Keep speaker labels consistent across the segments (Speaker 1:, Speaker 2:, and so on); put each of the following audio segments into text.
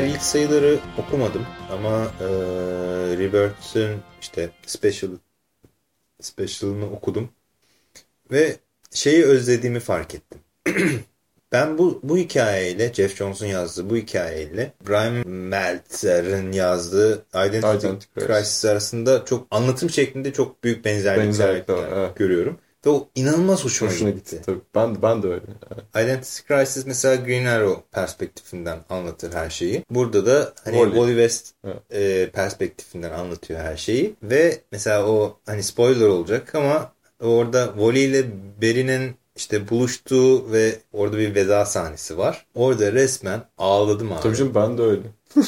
Speaker 1: diğer ilk sayıları okumadım ama e, Rebirth'ın işte special special'ını okudum ve şeyi özlediğimi fark ettim. ben bu bu hikayeyle Jeff Jones'un yazdığı bu hikayeyle Brian Meltzer'ın yazdığı Identity, Identity Crisis arasında çok anlatım şeklinde çok büyük benzerlikler, benzerlikler evet. görüyorum. Ve o inanılmaz hoşuma, hoşuna gitti. gitti.
Speaker 2: Tabii. Ben, ben de öyle.
Speaker 1: Evet. Identity Crisis mesela Green Arrow perspektifinden anlatır her şeyi. Burada da hani Wally, West evet. e, perspektifinden anlatıyor her şeyi. Ve mesela o hani spoiler olacak ama orada Wally ile Barry'nin işte buluştuğu ve orada bir veda sahnesi var. Orada resmen ağladım abi.
Speaker 2: Tabii canım ben de öyle.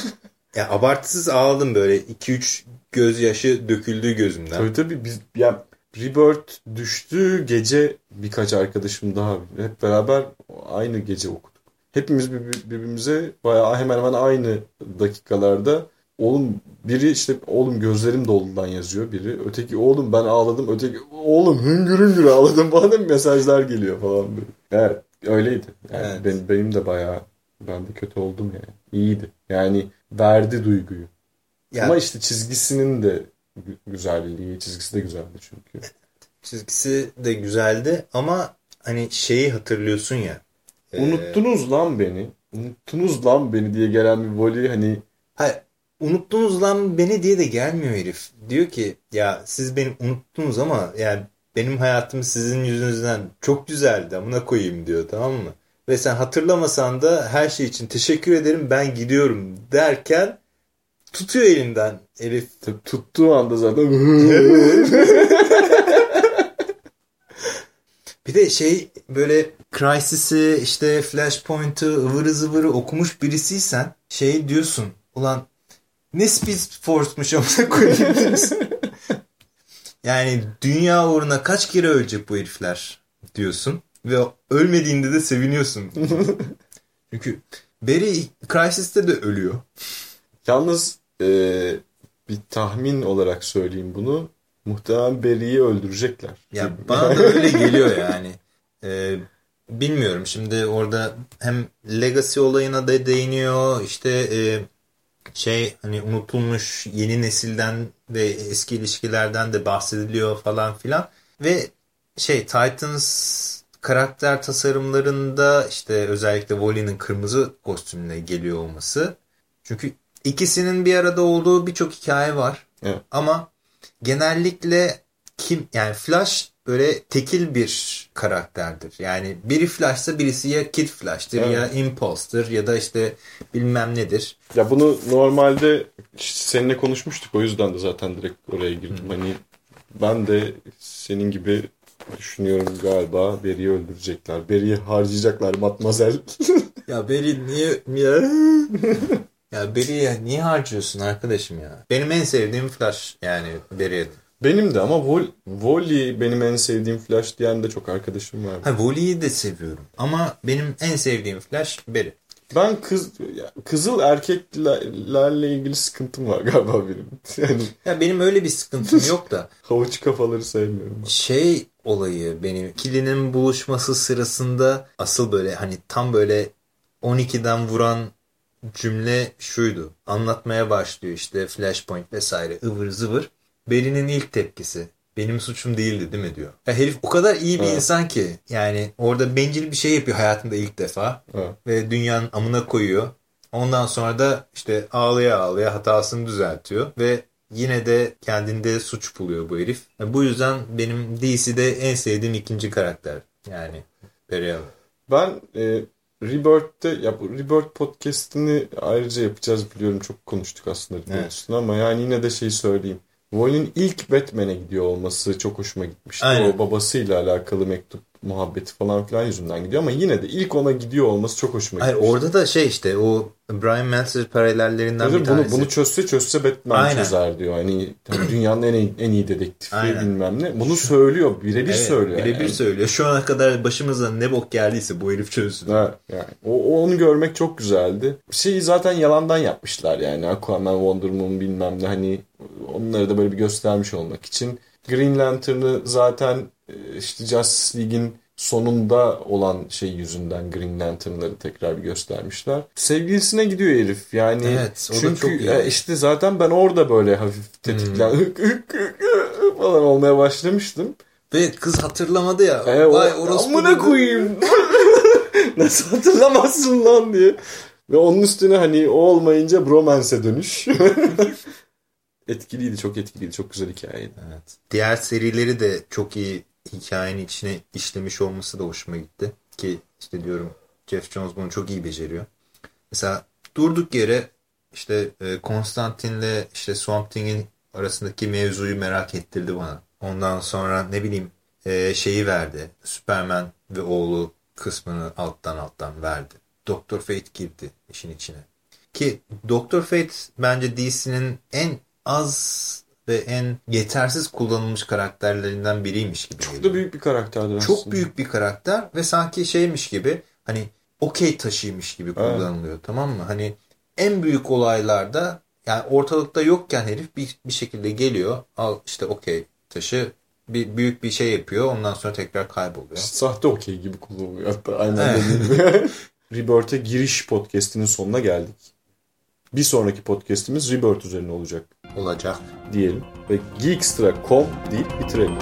Speaker 1: ya abartısız ağladım böyle 2-3 gözyaşı döküldü gözümden.
Speaker 2: Tabii tabii biz ya Rebirth düştüğü gece birkaç arkadaşım daha hep beraber aynı gece okuduk. Hepimiz birbirimize bayağı hemen hemen aynı dakikalarda oğlum biri işte oğlum gözlerim doludan yazıyor biri. Öteki oğlum ben ağladım. Öteki oğlum hüngür hüngür ağladım. Bana mesajlar geliyor falan böyle. Evet öyleydi. Yani evet. benim, benim de bayağı ben de kötü oldum yani. İyiydi. Yani verdi duyguyu. Ya, Ama işte çizgisinin de güzelliği, çizgisi de güzeldi çünkü.
Speaker 1: Çizgisi de güzeldi ama hani şeyi hatırlıyorsun ya.
Speaker 2: Unuttunuz e... lan beni. Unuttunuz lan beni diye gelen bir voley hani.
Speaker 1: Hayır unuttunuz lan beni diye de gelmiyor herif. Diyor ki ya siz beni unuttunuz ama yani benim hayatım sizin yüzünüzden çok güzeldi amına koyayım diyor tamam mı? Ve sen hatırlamasan da her şey için teşekkür ederim ben gidiyorum derken tutuyor elinden Elif.
Speaker 2: Tuttuğu anda zaten
Speaker 1: Bir de şey böyle Crisis'i işte Flashpoint'ı ıvırı zıvırı okumuş birisiysen şey diyorsun ulan ne Speed Force'muş amına koyayım Yani dünya uğruna kaç kere ölecek bu herifler diyorsun. Ve ölmediğinde de seviniyorsun. Çünkü Barry Crisis'te de ölüyor.
Speaker 2: Yalnız e, bir tahmin olarak söyleyeyim bunu. Muhtemelen Barry'i öldürecekler.
Speaker 1: Ya bana da öyle geliyor yani. Ee, bilmiyorum şimdi orada hem Legacy olayına da değiniyor. İşte e, şey hani unutulmuş yeni nesilden ve eski ilişkilerden de bahsediliyor falan filan. Ve şey Titans karakter tasarımlarında işte özellikle Wally'nin kırmızı kostümüne geliyor olması. Çünkü ikisinin bir arada olduğu birçok hikaye var. Evet. Ama genellikle kim yani Flash böyle tekil bir karakterdir. Yani biri Flash'sa birisi ya Kid Flash'tır evet. ya Impulse'dır ya da işte bilmem nedir.
Speaker 2: Ya bunu normalde seninle konuşmuştuk o yüzden de zaten direkt oraya girdim. Hmm. Hani ben de senin gibi düşünüyorum galiba Barry'i öldürecekler. Barry'i harcayacaklar matmazel.
Speaker 1: ya Barry niye ya? ya Barry'i niye harcıyorsun arkadaşım ya? Benim en sevdiğim Flash yani Barry'e.
Speaker 2: Benim de ama Vol benim en sevdiğim Flash diyen de çok arkadaşım var.
Speaker 1: Ha Wally'yi de seviyorum ama benim en sevdiğim Flash Barry.
Speaker 2: Ben kız kızıl erkeklerle ilgili sıkıntım var galiba benim.
Speaker 1: Yani ya benim öyle bir sıkıntım yok da.
Speaker 2: Havuç kafaları sevmiyorum. Ben.
Speaker 1: Şey olayı benim ikilinin buluşması sırasında asıl böyle hani tam böyle 12'den vuran cümle şuydu. Anlatmaya başlıyor işte Flashpoint vesaire ıvır zıvır. Beri'nin ilk tepkisi benim suçum değildi değil mi diyor. Ya herif o kadar iyi bir evet. insan ki yani orada bencil bir şey yapıyor hayatında ilk defa evet. ve dünyanın amına koyuyor. Ondan sonra da işte ağlaya ağlaya hatasını düzeltiyor ve yine de kendinde suç buluyor bu herif. Yani bu yüzden benim DC'de en sevdiğim ikinci karakter yani Periel.
Speaker 2: Ben e, Rebirth'te ya bu Rebirth podcast'ini ayrıca yapacağız biliyorum çok konuştuk aslında evet. ama yani yine de şey söyleyeyim. Wal'in ilk Batman'e gidiyor olması çok hoşuma gitmişti. Aynen. O babasıyla alakalı mektup muhabbeti falan filan yüzünden gidiyor ama yine de ilk ona gidiyor olması çok hoşuma
Speaker 1: Hayır,
Speaker 2: gitmişti.
Speaker 1: Orada da şey işte o Brian Meltzer paralellerinden Tabii bir
Speaker 2: bunu, tanesi. Bunu çözse çözse Batman Aynen. çözer diyor. Hani dünyanın en iyi, en iyi dedektifi Aynen. bilmem ne. Bunu söylüyor. Birebir evet, söylüyor.
Speaker 1: Birebir yani. söylüyor. Şu ana kadar başımıza ne bok geldiyse bu herif çözsün.
Speaker 2: Evet, yani. o, onu görmek çok güzeldi. Şeyi zaten yalandan yapmışlar yani. Aquaman, Wonder Woman bilmem ne hani onları da böyle bir göstermiş olmak için. Green Lantern'ı zaten e, işte Justice League'in sonunda olan şey yüzünden Green Lantern'ları tekrar bir göstermişler. Sevgilisine gidiyor herif. Yani
Speaker 1: Evet, o
Speaker 2: çünkü
Speaker 1: çok iyi.
Speaker 2: e, işte zaten ben orada böyle hafif tetiklen
Speaker 1: Hmm.
Speaker 2: falan olmaya başlamıştım.
Speaker 1: Ve kız hatırlamadı ya.
Speaker 2: E, o,
Speaker 1: Vay orospu
Speaker 2: amına koyayım. Nasıl hatırlamazsın lan diye. Ve onun üstüne hani o olmayınca bromance'e dönüş. etkiliydi, çok etkiliydi. Çok güzel hikayeydi.
Speaker 1: Evet. Diğer serileri de çok iyi hikayenin içine işlemiş olması da hoşuma gitti. Ki işte diyorum Jeff Jones bunu çok iyi beceriyor. Mesela durduk yere işte e, Konstantin'le işte Swamp Thing'in arasındaki mevzuyu merak ettirdi bana. Ondan sonra ne bileyim e, şeyi verdi. Superman ve oğlu kısmını alttan alttan verdi. Doctor Fate girdi işin içine. Ki Doctor Fate bence DC'nin en az ve en yetersiz kullanılmış karakterlerinden biriymiş gibi
Speaker 2: Çok da büyük bir karakterdi aslında.
Speaker 1: Çok büyük bir karakter ve sanki şeymiş gibi hani okey taşıymış gibi kullanılıyor tamam mı? Hani en büyük olaylarda yani ortalıkta yokken herif bir, bir şekilde geliyor al işte okey taşı bir büyük bir şey yapıyor ondan sonra tekrar kayboluyor.
Speaker 2: Sahte okey gibi kullanılıyor hatta aynen
Speaker 1: Evet.
Speaker 2: Rebirth'e giriş podcastinin sonuna geldik. Bir sonraki podcastimiz Rebirth üzerine olacak
Speaker 1: Olacak.
Speaker 2: diyelim. Ve geekstra.com deyip bitirelim.